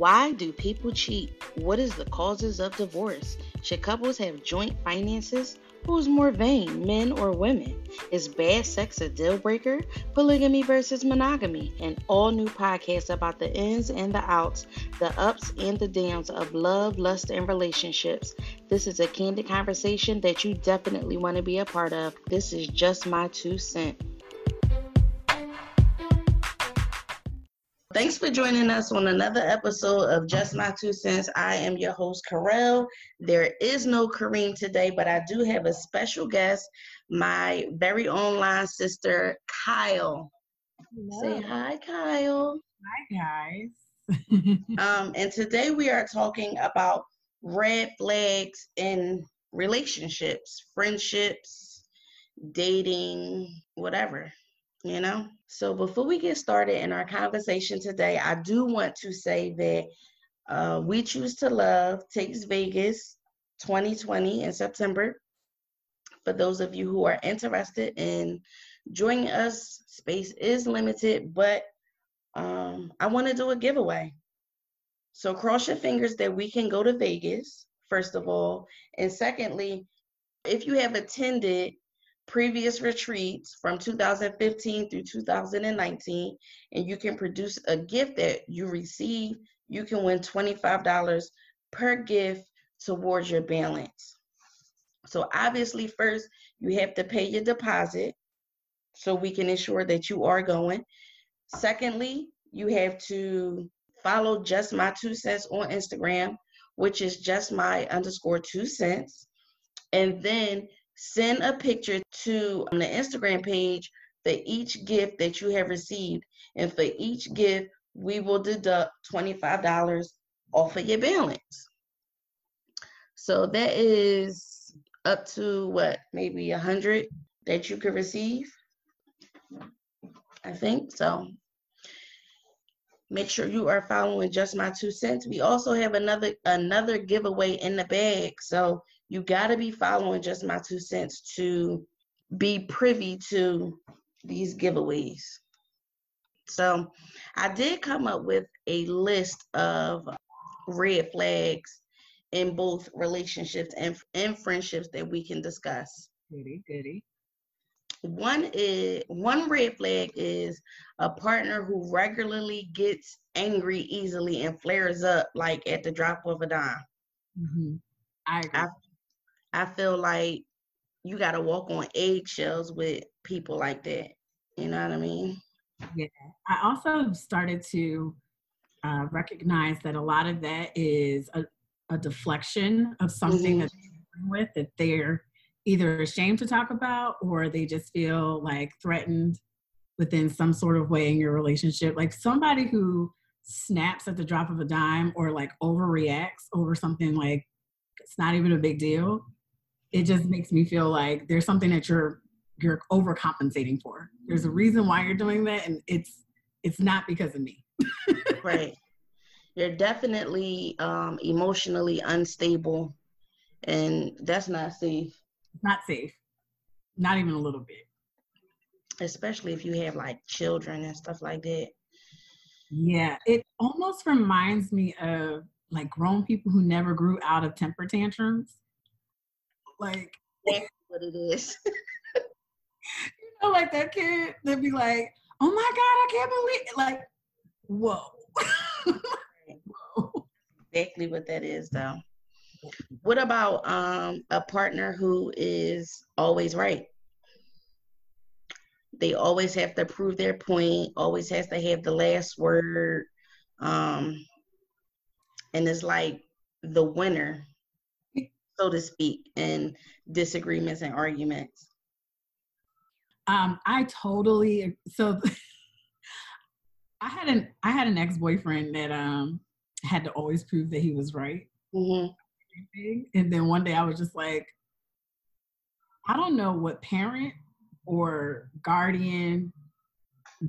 Why do people cheat? What is the causes of divorce? Should couples have joint finances? Who's more vain, men or women? Is bad sex a deal breaker? Polygamy versus monogamy, an all new podcast about the ins and the outs, the ups and the downs of love, lust, and relationships. This is a candid conversation that you definitely want to be a part of. This is just my two cents. Thanks for joining us on another episode of Just My Two Cents. I am your host, Karel. There is no Kareem today, but I do have a special guest, my very own line sister, Kyle. Hello. Say hi, Kyle. Hi, guys. um, and today we are talking about red flags in relationships, friendships, dating, whatever you know? So before we get started in our conversation today, I do want to say that uh, We Choose to Love takes Vegas 2020 in September. For those of you who are interested in joining us, space is limited, but um, I want to do a giveaway. So cross your fingers that we can go to Vegas, first of all. And secondly, if you have attended previous retreats from 2015 through 2019, and you can produce a gift that you receive, you can win $25 per gift towards your balance. So obviously, first you have to pay your deposit so we can ensure that you are going. Secondly, you have to follow just my two cents on Instagram, which is just my underscore two cents. And then send a picture to um, the Instagram page for each gift that you have received. And for each gift, we will deduct $25 off of your balance. So that is up to what, maybe a hundred that you could receive. I think so. Make sure you are following just my two cents. We also have another another giveaway in the bag. So you got to be following just my two cents to be privy to these giveaways. So I did come up with a list of red flags in both relationships and, and friendships that we can discuss. Goody, goody. One is one red flag is a partner who regularly gets angry easily and flares up like at the drop of a dime. Mm-hmm. I agree. I, I feel like you got to walk on eggshells with people like that. You know what I mean? Yeah. I also started to uh, recognize that a lot of that is a, a deflection of something mm-hmm. that they're with that they're either ashamed to talk about or they just feel like threatened within some sort of way in your relationship. Like somebody who snaps at the drop of a dime or like overreacts over something like it's not even a big deal it just makes me feel like there's something that you're you're overcompensating for. There's a reason why you're doing that, and it's it's not because of me. right. You're definitely um, emotionally unstable, and that's not safe. Not safe. Not even a little bit. Especially if you have like children and stuff like that. Yeah, it almost reminds me of like grown people who never grew out of temper tantrums. Like that's what it is. you know, like that kid, they'd be like, "Oh my god, I can't believe!" It. Like, whoa. whoa. Exactly what that is, though. What about um, a partner who is always right? They always have to prove their point. Always has to have the last word. Um, and it's like the winner so to speak, in disagreements and arguments? Um, I totally so I had an I had an ex boyfriend that um had to always prove that he was right. Mm-hmm. And then one day I was just like, I don't know what parent or guardian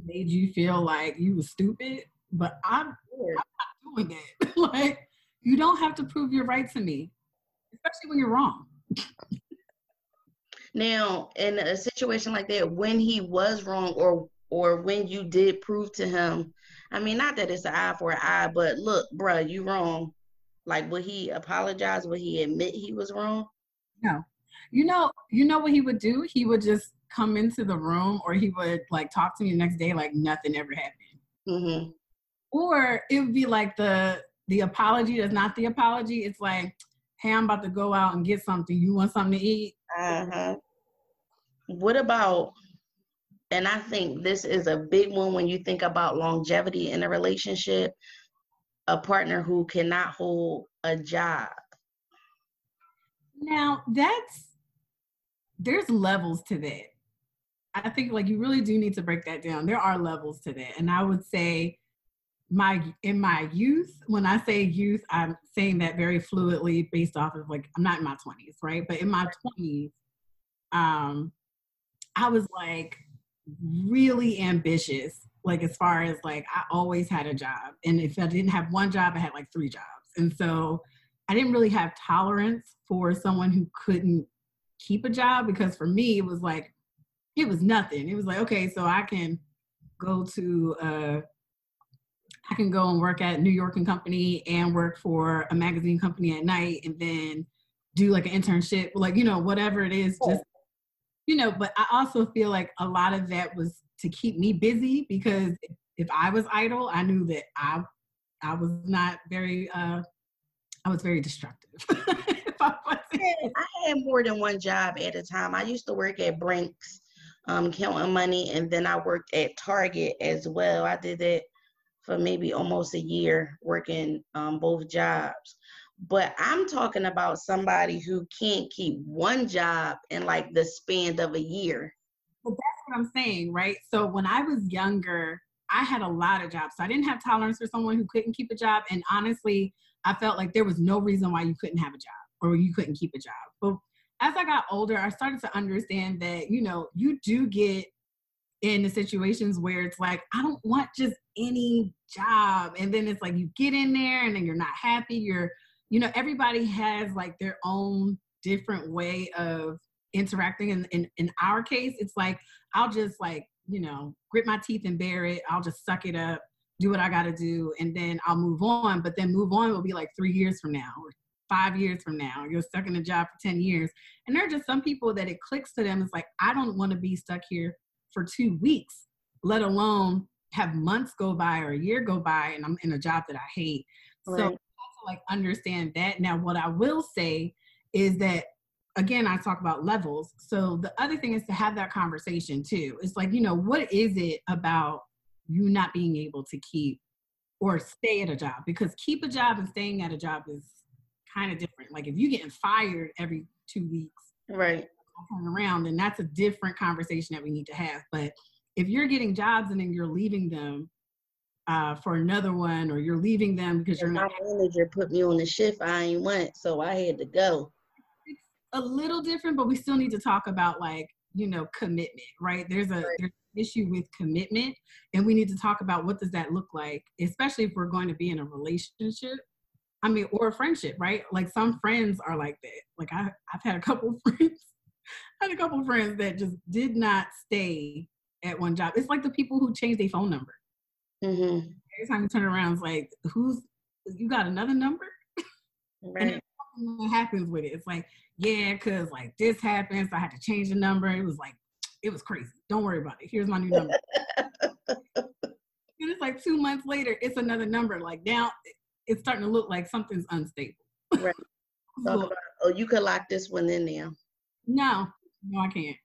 made you feel like you was stupid, but I'm, I'm not doing it. like you don't have to prove you're right to me especially when you're wrong. now, in a situation like that, when he was wrong or or when you did prove to him, I mean, not that it's an eye for an eye, but look, bruh, you wrong. Like, would he apologize? Would he admit he was wrong? No. You know, you know what he would do? He would just come into the room, or he would like talk to me the next day like nothing ever happened. Mm-hmm. Or it would be like the the apology that's not the apology. It's like, hey, I'm about to go out and get something. You want something to eat? Uh-huh. What about and I think this is a big one when you think about longevity in a relationship, a partner who cannot hold a job. Now, that's there's levels to that. I think like you really do need to break that down. There are levels to that. And I would say my in my youth, when I say youth, I'm saying that very fluidly based off of like I'm not in my 20s, right? But in my 20s, um, I was like really ambitious, like as far as like I always had a job. And if I didn't have one job, I had like three jobs. And so I didn't really have tolerance for someone who couldn't keep a job because for me it was like it was nothing. It was like, okay, so I can go to uh I can go and work at New York and Company and work for a magazine company at night and then do like an internship, like, you know, whatever it is, just, you know, but I also feel like a lot of that was to keep me busy because if I was idle, I knew that I, I was not very, uh, I was very destructive. I, I had more than one job at a time. I used to work at Brinks, um, counting money, and then I worked at Target as well. I did that for maybe almost a year working um, both jobs. But I'm talking about somebody who can't keep one job in like the span of a year. Well, that's what I'm saying, right? So when I was younger, I had a lot of jobs. So I didn't have tolerance for someone who couldn't keep a job. And honestly, I felt like there was no reason why you couldn't have a job or you couldn't keep a job. But as I got older, I started to understand that, you know, you do get in the situations where it's like, I don't want just any job. And then it's like you get in there and then you're not happy. You're, you know, everybody has like their own different way of interacting. And in, in our case, it's like, I'll just like, you know, grit my teeth and bear it. I'll just suck it up, do what I got to do, and then I'll move on. But then move on will be like three years from now or five years from now. You're stuck in a job for 10 years. And there are just some people that it clicks to them. It's like, I don't want to be stuck here for two weeks, let alone have months go by or a year go by and I'm in a job that I hate. Right. So like understand that. Now what I will say is that again I talk about levels. So the other thing is to have that conversation too. It's like, you know, what is it about you not being able to keep or stay at a job? Because keep a job and staying at a job is kind of different. Like if you're getting fired every two weeks, right? Turn around, and that's a different conversation that we need to have. But if you're getting jobs and then you're leaving them uh, for another one, or you're leaving them because you're not. My manager put me on the shift I ain't want, so I had to go. It's a little different, but we still need to talk about like you know commitment, right? There's a right. there's an issue with commitment, and we need to talk about what does that look like, especially if we're going to be in a relationship. I mean, or a friendship, right? Like some friends are like that. Like I, I've had a couple friends, I had a couple friends that just did not stay at one job. It's like the people who change their phone number. Mm-hmm. Every time you turn around, it's like, who's you got another number? Right. and what happens with it? It's like, yeah, cause like this happens. So I had to change the number. It was like, it was crazy. Don't worry about it. Here's my new number. and it's like two months later, it's another number. Like now, it's starting to look like something's unstable. right. so, oh, you could lock this one in there. No, no, I can't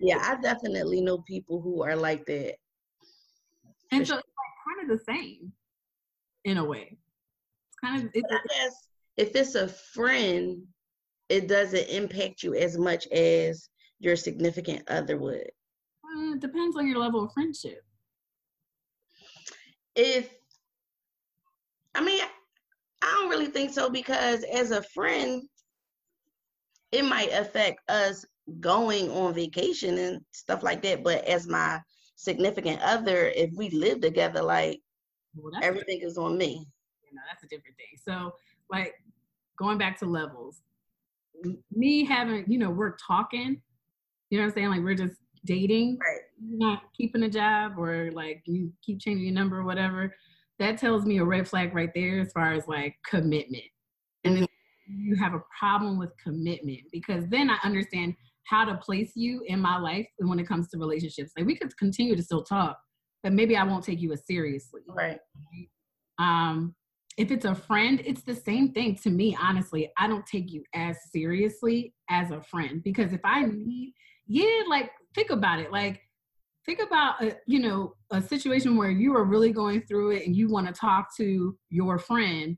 yeah, I definitely know people who are like that. And so it's like kind of the same in a way. It's kind of. It's, I guess if it's a friend, it doesn't impact you as much as your significant other would. Uh, it depends on your level of friendship. If I mean, I don't really think so because as a friend, it might affect us going on vacation and stuff like that. But as my significant other, if we live together, like well, everything is on me. You know, that's a different thing. So, like going back to levels, me having, you know, we're talking, you know what I'm saying? Like we're just dating, Right. not keeping a job, or like you keep changing your number or whatever, that tells me a red flag right there as far as like commitment. You have a problem with commitment, because then I understand how to place you in my life when it comes to relationships. Like we could continue to still talk, but maybe I won't take you as seriously. Right. Um, if it's a friend, it's the same thing to me, honestly. I don't take you as seriously as a friend because if I need, yeah, like think about it. Like, think about, a, you know, a situation where you are really going through it and you want to talk to your friend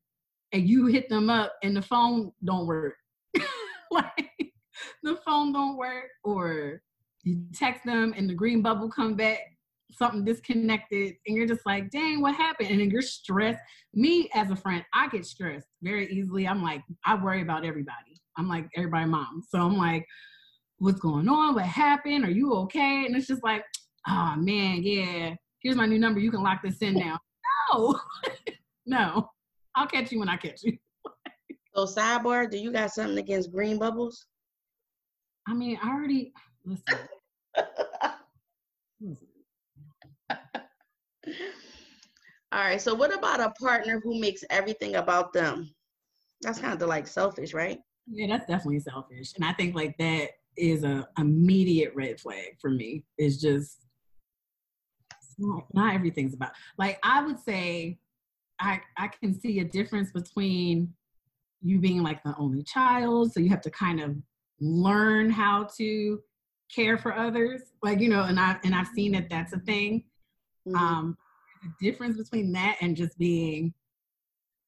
and you hit them up and the phone don't work. like, the phone don't work or you text them and the green bubble come back something disconnected and you're just like dang what happened? And then you're stressed. Me as a friend i get stressed very easily. I'm like i worry about everybody. I'm like everybody mom. So i'm like what's going on? What happened? Are you okay? And it's just like oh man yeah here's my new number. You can lock this in now. No. No i'll catch you when i catch you So sidebar, do you got something against green bubbles? i mean i already listen, listen All right. So what about a partner who makes everything about them? That's kind of like selfish, right? Yeah, that's definitely selfish. And I think like that is a immediate red flag for me. It's just it's not, not everything's about like I would say I I can see a difference between you being like the only child, so you have to kind of learn how to care for others. Like, you know, and I and I've seen that that's a thing. Mhm. Um the difference between that and just being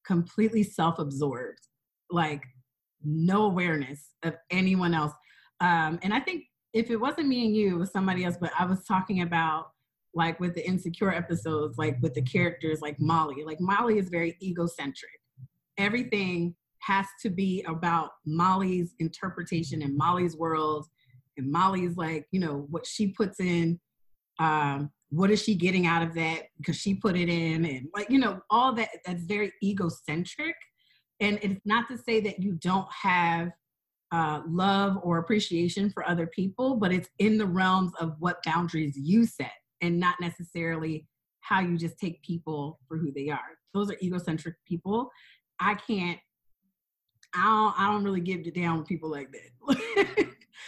completely self-absorbed like no awareness of anyone else um and i think if it wasn't me and you it was somebody else but i was talking about like with the insecure episodes like with the characters like molly. Like molly is very egocentric. Everything has to be about molly's interpretation and molly's world and molly's like you know what she puts in um what is she getting out of that because she put it in and like you know all that that's very egocentric. And it's not to say that you don't have uh, love or appreciation for other people but it's in the realms of what boundaries you set and not necessarily how you just take people for who they are those are egocentric people i can't i don't, I don't really give it down with people like that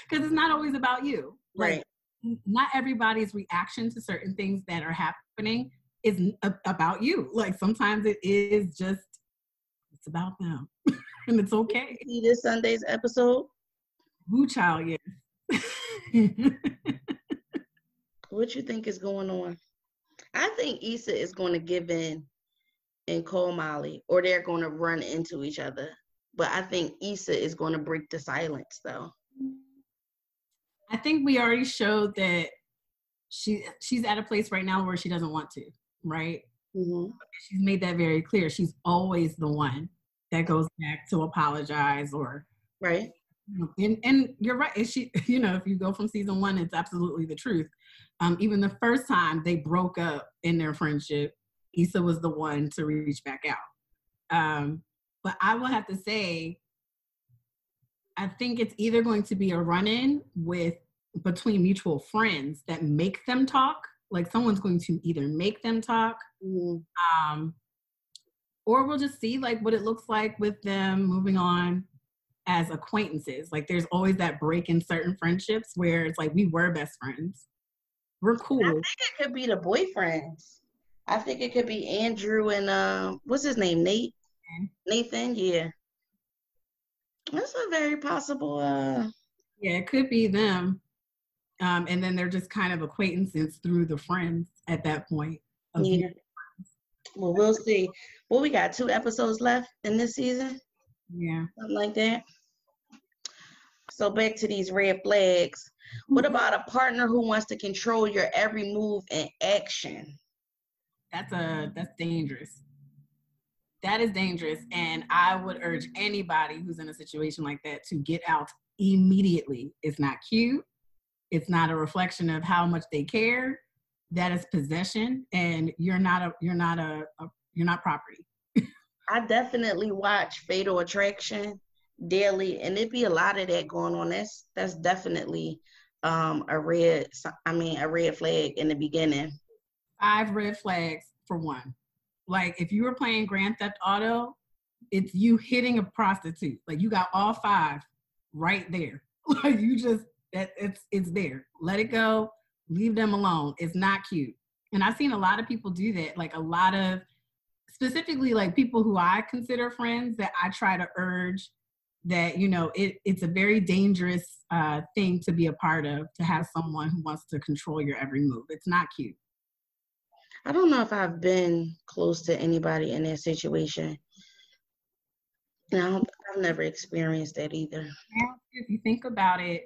because it's not always about you like Right. not everybody's reaction to certain things that are happening is a- about you. Like sometimes it is just it's about them, and it's okay. See this Sunday's episode? Woo child, yes. What you think is going on? I think Issa is going to give in and call Molly, or they're going to run into each other. But I think Issa is going to break the silence, though. I think we already showed that she she's at a place right now where she doesn't want to. Right? hmm She's made that very clear. She's always the one that goes back to apologize or Right? and and you're right. And she, you know, if you go from season one, it's absolutely the truth. Um, even the first time they broke up in their friendship, Issa was the one to reach back out. Um, but I will have to say, I think it's either going to be a run-in with between mutual friends that make them talk. Like someone's going to either make them talk Mhm. um, or we'll just see like what it looks like with them moving on as acquaintances. Like there's always that break in certain friendships where it's like we were best friends, we're cool. I think it could be the boyfriends. I think it could be Andrew and um, what's his name? Nate. Nathan. Yeah. That's a very possible. Uh, Yeah, it could be them, um, and then they're just kind of acquaintances through the friends at that point. of yeah. Well, we'll see. Well, we got two episodes left in this season. Yeah. something like that. So back to these red flags. What mm-hmm. about a partner who wants to control your every move and action? that's a that's dangerous. That is dangerous and i would urge anybody who's in a situation like that to get out immediately. It's not cute. It's not a reflection of how much they care. That is possession and you're not a you're not a, a you're not property. I definitely watch Fatal Attraction daily, and it be a lot of that going on. That's that's definitely um a red I mean a red flag in the beginning? Five red flags for one. Like if you were playing Grand Theft Auto, it's you hitting a prostitute. Like you got all five right there. Like you just that it's it's there. Let it go. Leave them alone. It's not cute. And I've seen a lot of people do that. Like a lot of specifically like people who I consider friends that I try to urge that you know it, it's a very dangerous uh, thing to be a part of to have someone who wants to control your every move. It's not cute. I don't know if i've been close to anybody in that situation. No i've never experienced that either. If you think about it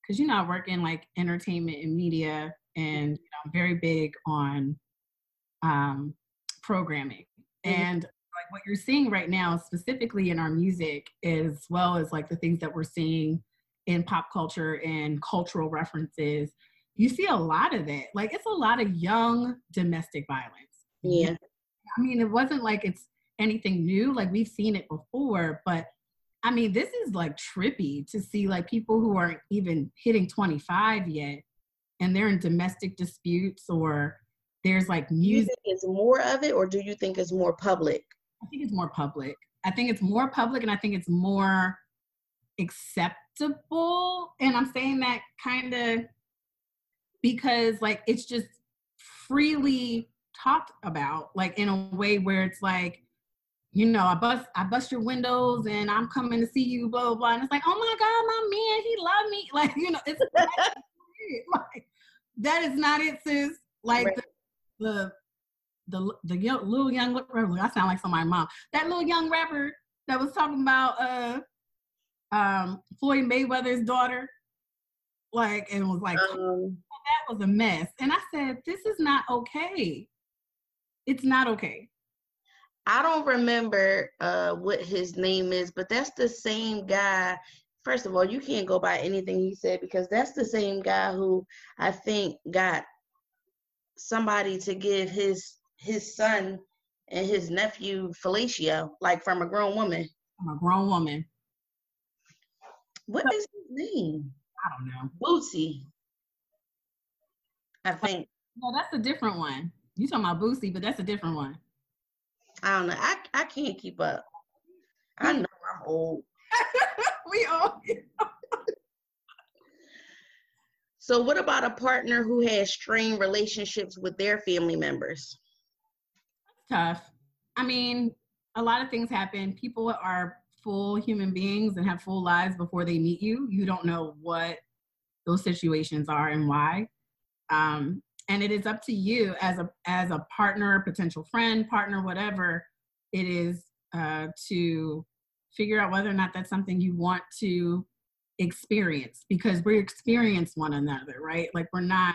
because you know i work in like entertainment and media and you know, i'm very big on um, programming. Mm-hmm. and what you're seeing right now, specifically in our music, as well as like the things that we're seeing in pop culture and cultural references, you see a lot of that. Like it's a lot of young domestic violence. Yeah. I mean, it wasn't like it's anything new. Like we've seen it before, but I mean, this is like trippy to see like people who aren't even hitting 25 yet and they're in domestic disputes or there's like music. Is more of it or do you think it's more public? I think it's more public. I think it's more public and I think it's more acceptable. And I'm saying that kind of because like it's just freely talked about, like in a way where it's like, you know, I bust I bust your windows and I'm coming to see you, blah blah blah. And it's like, oh my God, my man, he love me. Like, you know, it's like that is not it, sis. Like right. the, the the the young, little young rapper. I sound like somebody's mom. That little young rapper that was talking about uh um Floyd Mayweather's daughter, like and was like um, that was a mess. And I said, this is not okay. It's not okay. I don't remember uh what his name is, but that's the same guy. First of all, you can't go by anything he said because that's the same guy who I think got somebody to give his his son and his nephew fellatio, like from a grown woman. From a grown woman. what What is his name? I don't know. Boosie. I think. No, that's a different one. You talking about Boosie, but that's a different one. I don't know. I I can't keep up. I know I'm old. we all. so, what about a partner who has strained relationships with their family members? Tough. I mean, a lot of things happen. People are full human beings and have full lives before they meet you. You don't know what those situations are and why. Um, and it is up to you as a as a partner, potential friend, partner, whatever it is, uh, to figure out whether or not that's something you want to experience because we experience one another, right? Like we're not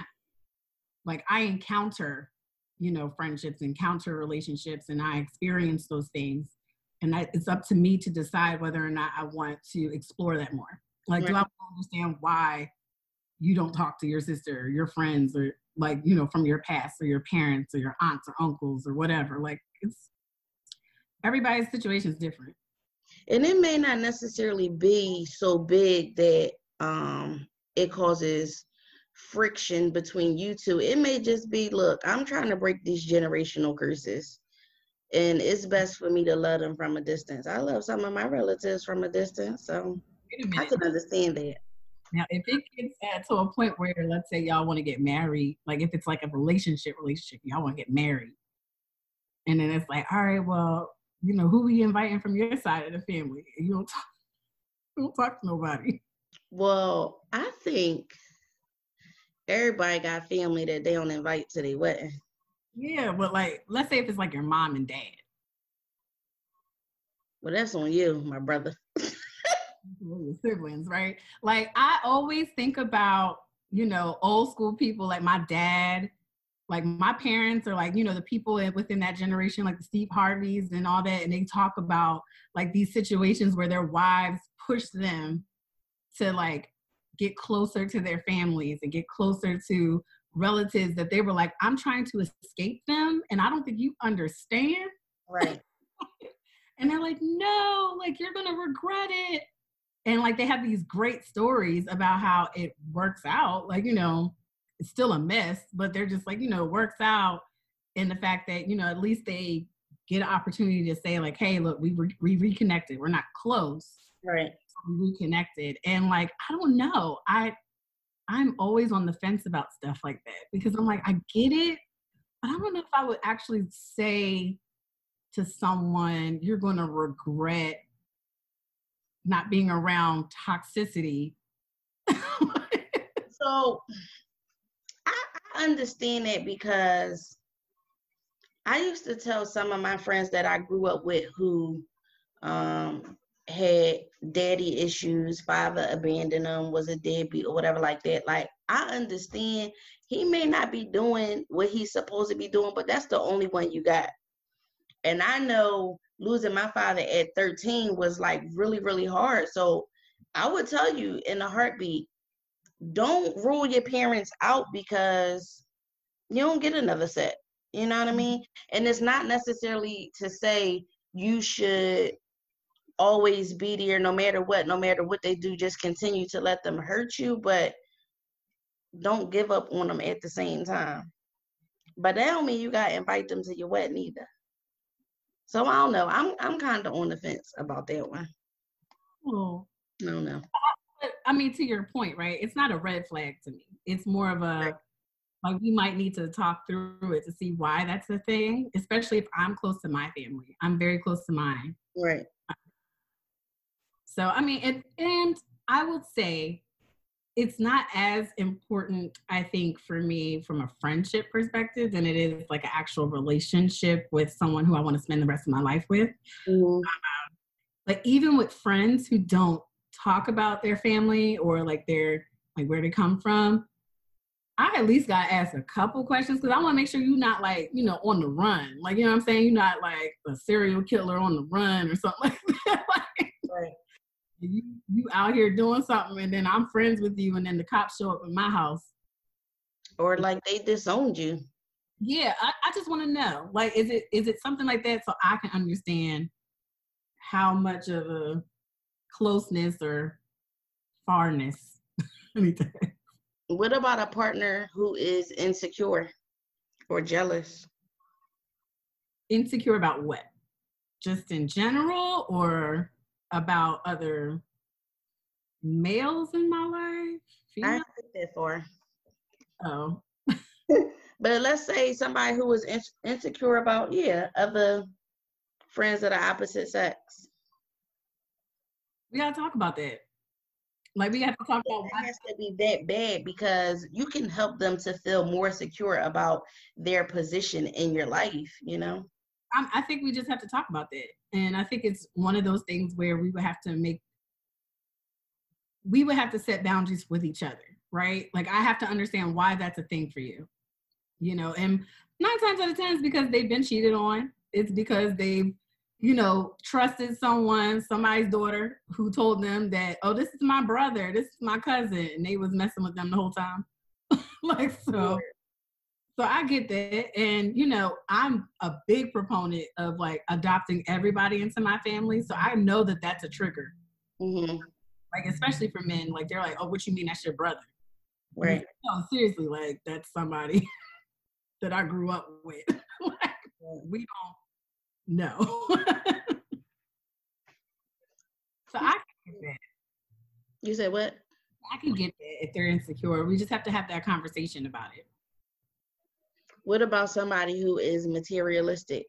like I encounter you know friendships and counter relationships and i experience those things. And that it's up to me to decide whether or not i want to explore that more. Like right. do i understand why you don't talk to your sister or your friends or like you know from your past or your parents or your aunts or uncles or whatever? Like it's everybody's situation is different. And it may not necessarily be so big that um it causes friction between you two. It may just be, look, I'm trying to break these generational curses. And it's best for me to love them from a distance. I love some of my relatives from a distance, so I can understand that. Now, if it gets at, to a point where, let's say, y'all want to get married, like if it's like a relationship, relationship, y'all want to get married, and then it's like, all right, well, you know, who we inviting from your side of the family? You don't talk, you don't talk to nobody. Well, I think everybody got family that they don't invite to their wedding. Yeah, but like, let's say if it's like your mom and dad. Well, that's on you, my brother. siblings, right? Like, I always think about, you know, old school people like my dad, like my parents, or like, you know, the people within that generation, like the Steve Harveys and all that. And they talk about like these situations where their wives push them to like get closer to their families and get closer to relatives that they were like, I'm trying to escape them and I don't think you understand. Right. and they're like, no, like you're gonna regret it. and like they have these great stories about how it works out like you know it's still a mess but they're just like you know it works out in the fact that you know at least they get an opportunity to say like hey look we, re- we reconnected we're not close right reconnected and like i don't know i i'm always on the fence about stuff like that because i'm like i get it but i don't know if i would actually say to someone you're going to regret not being around toxicity. so I, I understand it because I used to tell some of my friends that I grew up with who um, had daddy issues, father abandoned them, was a deadbeat or whatever like that. Like I understand he may not be doing what he's supposed to be doing, but that's the only one you got. And I know losing my father at 13 was like really, really hard. So I would tell you in a heartbeat, don't rule your parents out because you don't get another set. You know what I mean? And it's not necessarily to say you should always be there no matter what, no matter what they do, just continue to let them hurt you, but don't give up on them at the same time. But that don't mean you gotta invite them to your wedding either. So I don't know. I'm I'm kind of on the fence about that one. Oh. No, no. I mean, to your point, right? It's not a red flag to me. It's more of a like we might need to talk through it to see why that's a thing, especially if I'm close to my family. I'm very close to mine. Right. So I mean, it, and I would say it's not as important, I think, for me from a friendship perspective than it is like an actual relationship with someone who I want to spend the rest of my life with. Mm-hmm. Um, like even with friends who don't talk about their family or like their like where they come from, I at least got asked a couple questions because I want to make sure you're not like, you know, on the run. Like, you know what I'm saying? You're not like a serial killer on the run or something like that. like, you you out here doing something and then I'm friends with you and then the cops show up in my house. Or like they disowned you. Yeah, I, I just want to know. Like, is it is it something like that so I can understand how much of a closeness or farness What about a partner who is insecure or jealous? Insecure about what? Just in general or about other males in my life? Female? I think that for. Oh. but let's say somebody who was in- insecure about, yeah, other friends of the opposite sex. We gotta talk about that. Like we have to talk about why it has to be that bad because you can help them to feel more secure about their position in your life, you know? I, I think we just have to talk about that. And I think it's one of those things where we would have to make, we would have to set boundaries with each other, right? Like I have to understand why that's a thing for you, you know, and nine times out of 10 is because they've been cheated on. It's because they've, you know, trusted someone, somebody's daughter who told them that, oh, this is my brother, this is my cousin, and they was messing with them the whole time. like so so I get that. And, you know, I'm a big proponent of like adopting everybody into my family. So I know that that's a trigger. Mm-hmm. Like, especially for men, like they're like, oh, what you mean that's your brother? Right. No, seriously, like that's somebody that I grew up with. like, we don't know. so I can get that. You said what? I can get that if they're insecure. We just have to have that conversation about it. What about somebody who is materialistic?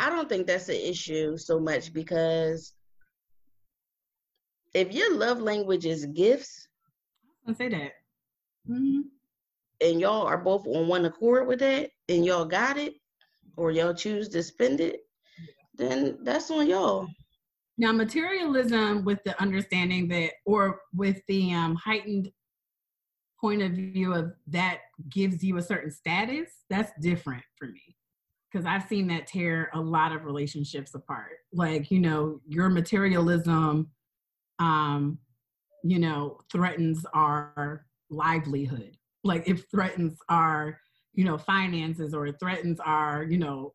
I don't think that's an issue so much because if your love language is gifts, I say that. Mm-hmm. And y'all are both on one accord with that, and y'all got it, or y'all choose to spend it, then that's on y'all. Now, materialism with the understanding that, or with the um, heightened point of view of that gives you a certain status, that's different for me. Because I've seen that tear a lot of relationships apart. Like, you know, your materialism, um, you know, threatens our livelihood. Like, it threatens our, you know, finances or it threatens our, you know,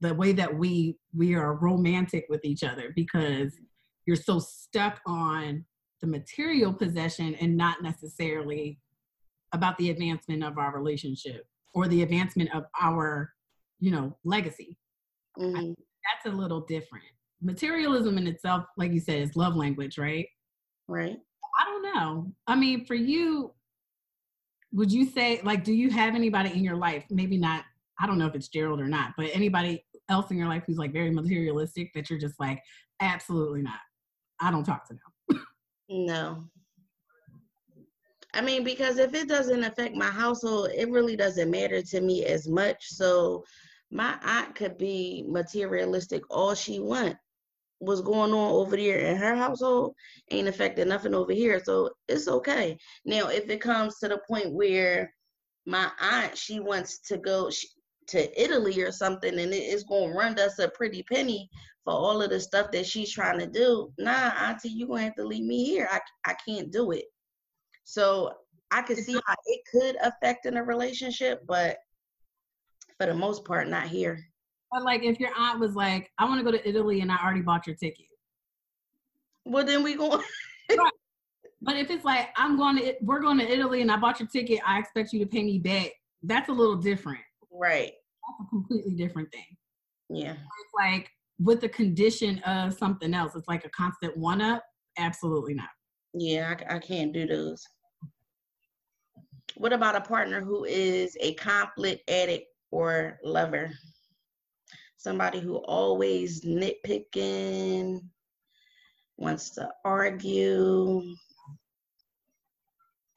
the way that we we are romantic with each other because you're so stuck on the material possession and not necessarily about the advancement of our relationship or the advancement of our you know legacy. Mm-hmm. that's a little different. Materialism in itself like you said is love language right? Right. I don't know. I mean for you would you say like do you have anybody in your life maybe not i don't know if it's gerald or not but anybody else in your life who's like very materialistic that you're just like absolutely not. I don't talk to them. No I mean, because if it doesn't affect my household, it really doesn't matter to me as much. So my aunt could be materialistic all she want. What's going on over there in her household ain't affecting nothing over here. So it's okay. Now, if it comes to the point where my aunt, she wants to go to Italy or something and it's going to run us a pretty penny for all of the stuff that she's trying to do. Nah, auntie, you're going to have to leave me here. I, I can't do it. So I could see how it could affect in a relationship, but for the most part, not here. But like, if your aunt was like, "I want to go to Italy," and I already bought your ticket. Well, then we go. right. But if it's like, "I'm going to, we're going to Italy, and I bought your ticket," I expect you to pay me back. That's a little different. Right. That's a completely different thing. Yeah. It's like with the condition of something else. It's like a constant one up. Absolutely not. Yeah, I, I can't do those. What about a partner who is a conflict addict or lover? Somebody who always nitpicking, wants to argue.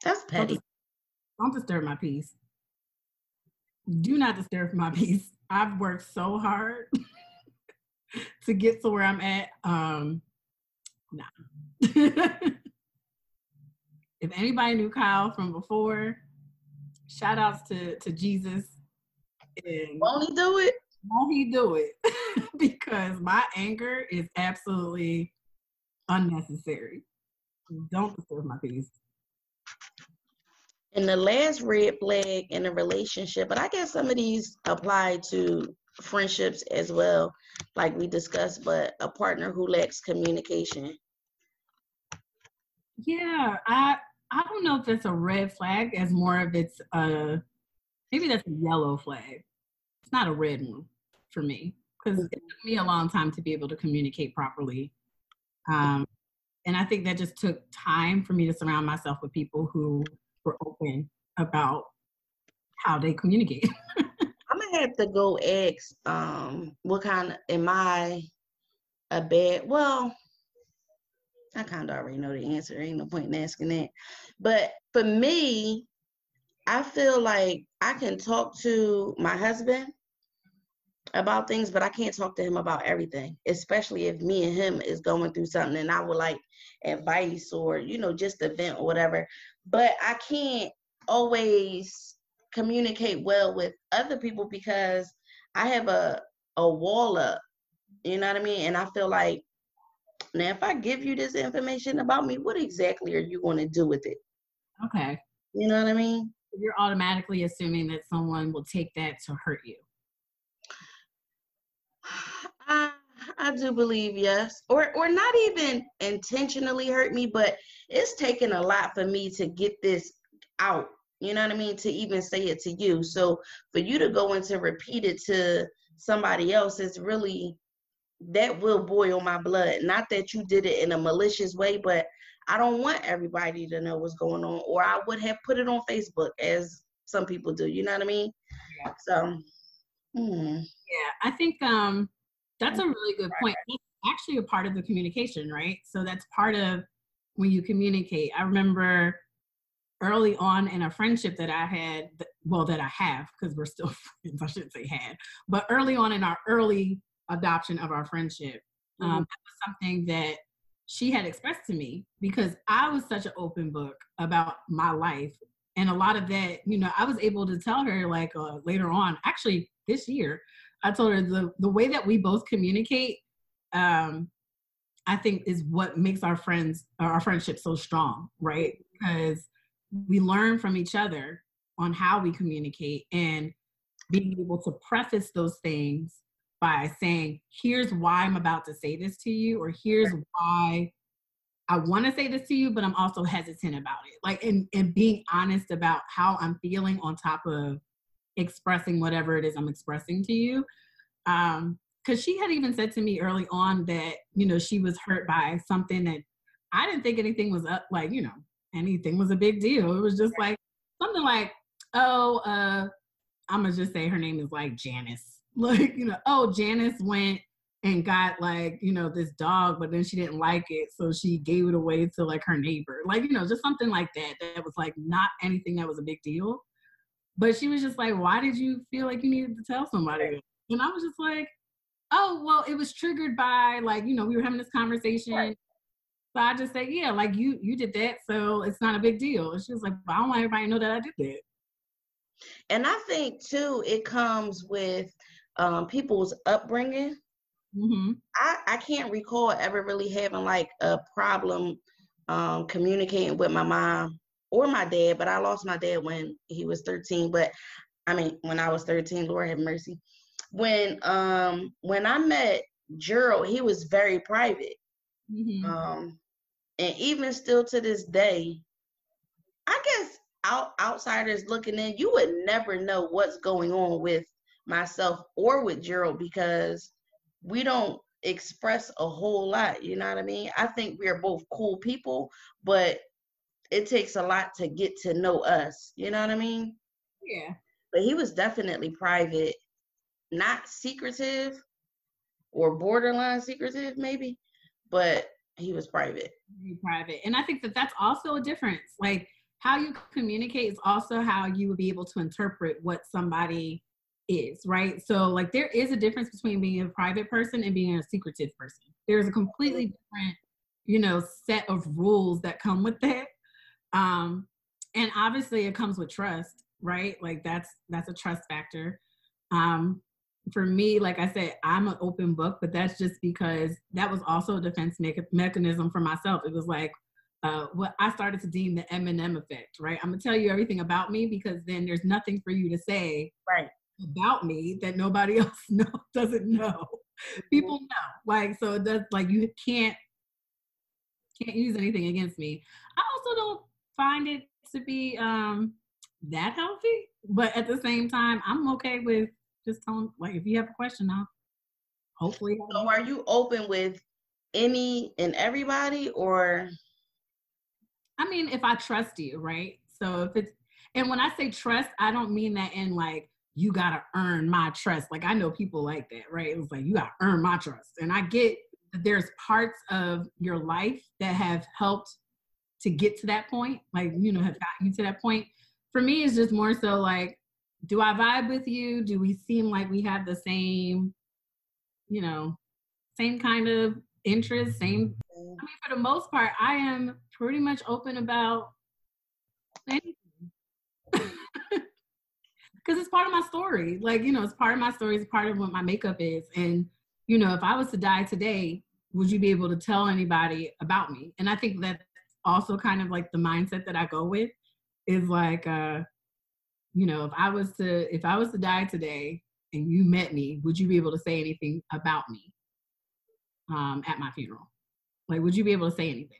That's petty. Don't disturb my peace. Do not disturb my peace. I've worked so hard to get to where I'm at. Um, nah. if anybody knew Kyle from before, shout outs to, to Jesus. And won't he do it? Won't he do it? because my anger is absolutely unnecessary. Don't disturb my peace. And the last red flag in a relationship, but I guess some of these apply to friendships as well, like we discussed, but a partner who lacks communication. Yeah, I I don't know if that's a red flag as more of it's a maybe that's a yellow flag. It's not a red one for me because it took me a long time to be able to communicate properly. Um, and I think that just took time for me to surround myself with people who were open about how they communicate. I'm gonna have to go ask um, what kind of am I a bad well I kind of already know the answer. Ain't no point in asking that. But for me, I feel like I can talk to my husband about things, but I can't talk to him about everything, especially if me and him is going through something and I would like advice or, you know, just a vent or whatever. But I can't always communicate well with other people because I have a a wall up. You know what I mean? And I feel like now, if I give you this information about me, what exactly are you going to do with it? Okay. You know what I mean? You're automatically assuming that someone will take that to hurt you. I, I do believe yes, or or not even intentionally hurt me, but it's taken a lot for me to get this out. You know what I mean? To even say it to you. So for you to go and to repeat it to somebody else is really that will boil my blood. Not that you did it in a malicious way, but I don't want everybody to know what's going on, or I would have put it on Facebook as some people do. You know what I mean? Yeah. So, hmm. yeah, I think um, that's a really good point. It's actually a part of the communication, right? So that's part of when you communicate. I remember early on in a friendship that I had, well, that I have, because we're still friends, I shouldn't say had, but early on in our early adoption of our friendship. Um, mm-hmm. that was something that she had expressed to me because I was such an open book about my life. And a lot of that, you know, I was able to tell her like uh, later on, actually this year, I told her the, the way that we both communicate, um, I think is what makes our friends, our friendship so strong, right? Because we learn from each other on how we communicate and being able to preface those things by saying, here's why I'm about to say this to you, or here's why I want to say this to you, but I'm also hesitant about it. Like, and, and being honest about how I'm feeling on top of expressing whatever it is I'm expressing to you. Um, because she had even said to me early on that, you know, she was hurt by something that I didn't think anything was up, like, you know, anything was a big deal. It was just like something like, oh, uh, I'm gonna just say her name is like Janice. Like, you know, oh, Janice went and got like, you know, this dog, but then she didn't like it. So she gave it away to like her neighbor. Like, you know, just something like that. That was like not anything that was a big deal. But she was just like, why did you feel like you needed to tell somebody? And I was just like, oh, well, it was triggered by like, you know, we were having this conversation. Right. So I just said, yeah, like you you did that, so it's not a big deal. And she was like, I don't want everybody to know that I did that. And I think too, it comes with um, people's upbringing. Mm-hmm. I, I can't recall ever really having like a problem um, communicating with my mom or my dad, but I lost my dad when he was 13. But I mean, when I was 13, Lord have mercy. When um when I met Gerald, he was very private. Mm-hmm. Um, and even still to this day, I guess out outsiders looking in, you would never know what's going on with myself or with Gerald because we don't express a whole lot. You know what I mean? I think we are both cool people, but it takes a lot to get to know us. You know what I mean? Yeah. But he was definitely private, not secretive or borderline secretive, maybe, but he was private. Private. And I think that that's also a difference. Like how you communicate is also how you would be able to interpret what somebody is, right? So, like, there is a difference between being a private person and being a secretive person. There's a completely different, you know, set of rules that come with that. Um, and obviously, it comes with trust, right? Like, that's that's a trust factor. Um, for me, like I said, I'm an open book, but that's just because that was also a defense me- mechanism for myself. It was like, uh, what I started to deem the Eminem effect, right? I'm gonna tell you everything about me because then there's nothing for you to say right. About me that nobody else know doesn't know. Mm-hmm. People know, like so it does like you can't can't use anything against me. I also don't find it to be um that healthy, but at the same time, I'm okay with just telling like if you have a question, I'll hopefully. So, are you open with any and everybody, or I mean, if I trust you, right? So if it's, and when I say trust, I don't mean that in like, you gotta earn my trust. Like I know people like that, right? It was like, you gotta earn my trust. And I get that there's parts of your life that have helped to get to that point, like, you know, have gotten you to that point. For me, it's just more so like, do I vibe with you? Do we seem like we have the same, you know, same kind of interest, same mm-hmm. I mean, for the most part, I am pretty much open about anything. Because it's part of my story. Like, you know, it's part of my story, it's part of what my makeup is. And, you know, if I was to die today, would you be able to tell anybody about me? And I think that's also kind of like the mindset that I go with is like, uh, you know, if I was to if I was to die today and you met me, would you be able to say anything about me um, at my funeral? Like, would you be able to say anything?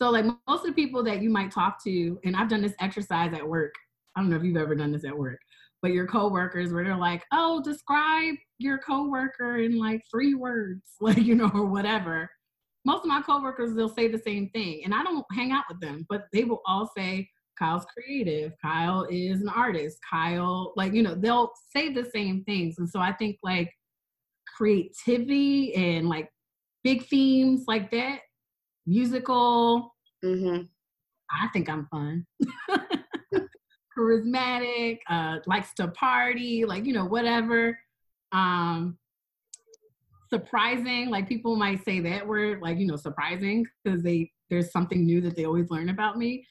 So, like, most of the people that you might talk to, and I've done this exercise at work. I don't know if you've ever done this at work, but your coworkers where they're like, oh, describe your coworker in like three words, like, you know, or whatever. Most of my coworkers, they'll say the same thing. And I don't hang out with them, but they will all say, Kyle's creative. Kyle is an artist. Kyle, like, you know, they'll say the same things. And so I think like creativity and like big themes like that, musical. Mm-hmm. I think I'm fun. Charismatic, uh, likes to party, like, you know, whatever. Um, surprising, like people might say that word, like, you know, surprising, because they there's something new that they always learn about me.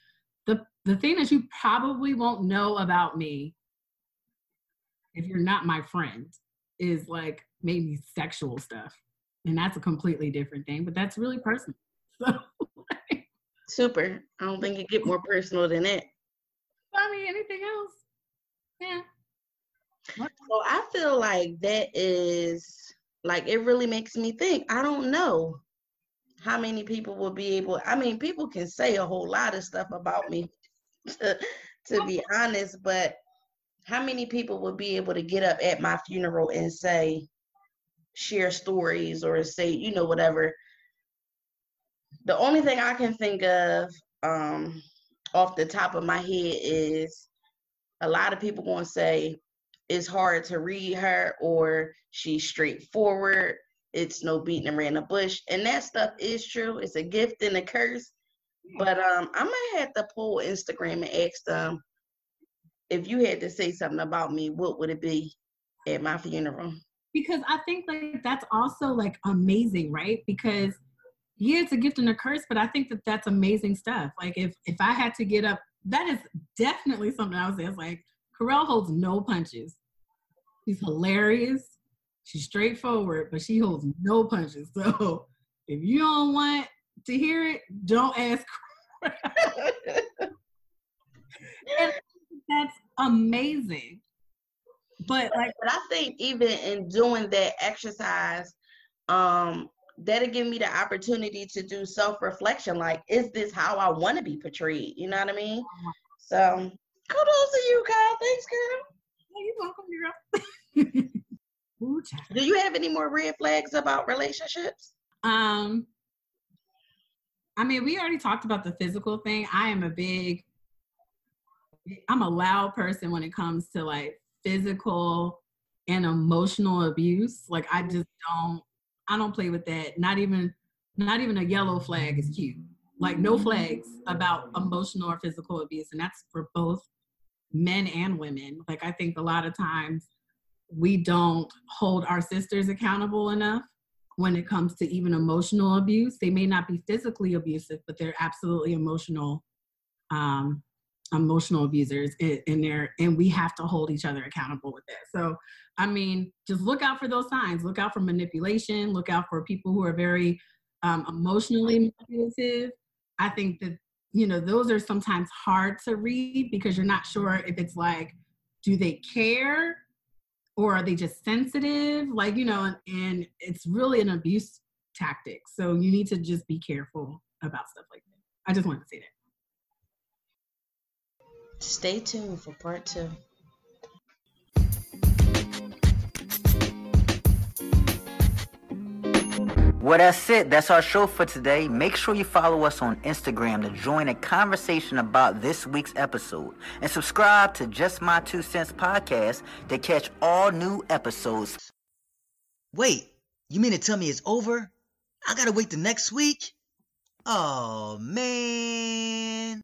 The the thing that you probably won't know about me if you're not my friend is like maybe sexual stuff and that's a completely different thing but that's really personal so super i don't think it get more personal than that mean anything else yeah So I feel like that is like it really makes me think. I don't know how many people will be able. I mean, people can say a whole lot of stuff about me, to, to be honest, but how many people would be able to get up at my funeral and say, share stories or say, you know, whatever. The only thing I can think of um, off the top of my head is a lot of people going to say it's hard to read her or she's straightforward. It's no beating around the bush. And that stuff is true. It's a gift and a curse. But um, I might have to pull Instagram and ask them if you had to say something about me, what would it be at my funeral? because I think like that's also like amazing, right? Because yeah, it's a gift and a curse, but I think that that's amazing stuff. Like if if I had to get up, that is definitely something I would say. It's like Carell holds no punches. She's hilarious. She's straightforward, but she holds no punches. So if you don't want to hear it, don't ask. and that's amazing. But like, but I think even in doing that exercise, um, that'll give me the opportunity to do self-reflection. Like, is this how I want to be portrayed? You know what I mean? So kudos to you, Kyle. Thanks, girl. you're welcome, girl. Ooh, do you have any more red flags about relationships? Um, I mean, we already talked about the physical thing. I am a big, I'm a loud person when it comes to like physical and emotional abuse. Like I just don't I don't play with that. Not even not even a yellow flag is cute. Like no flags about emotional or physical abuse. And that's for both men and women. Like I think a lot of times we don't hold our sisters accountable enough when it comes to even emotional abuse. They may not be physically abusive, but they're absolutely emotional um, emotional abusers in, there and we have to hold each other accountable with that. So i mean just look out for those signs. Look out for manipulation. Look out for people who are very um, emotionally manipulative. I think that you know those are sometimes hard to read because you're not sure if it's like do they care? Or are they just sensitive? Like you know and, and it's really an abuse tactic. So you need to just be careful about stuff like that. I just wanted to say that Stay tuned for part two. Well, that's it. That's our show for today. Make sure you follow us on Instagram to join a conversation about this week's episode. And subscribe to Just My Two Cents podcast to catch all new episodes. Wait, you mean to tell me it's over? I gotta wait the next week? Oh, man.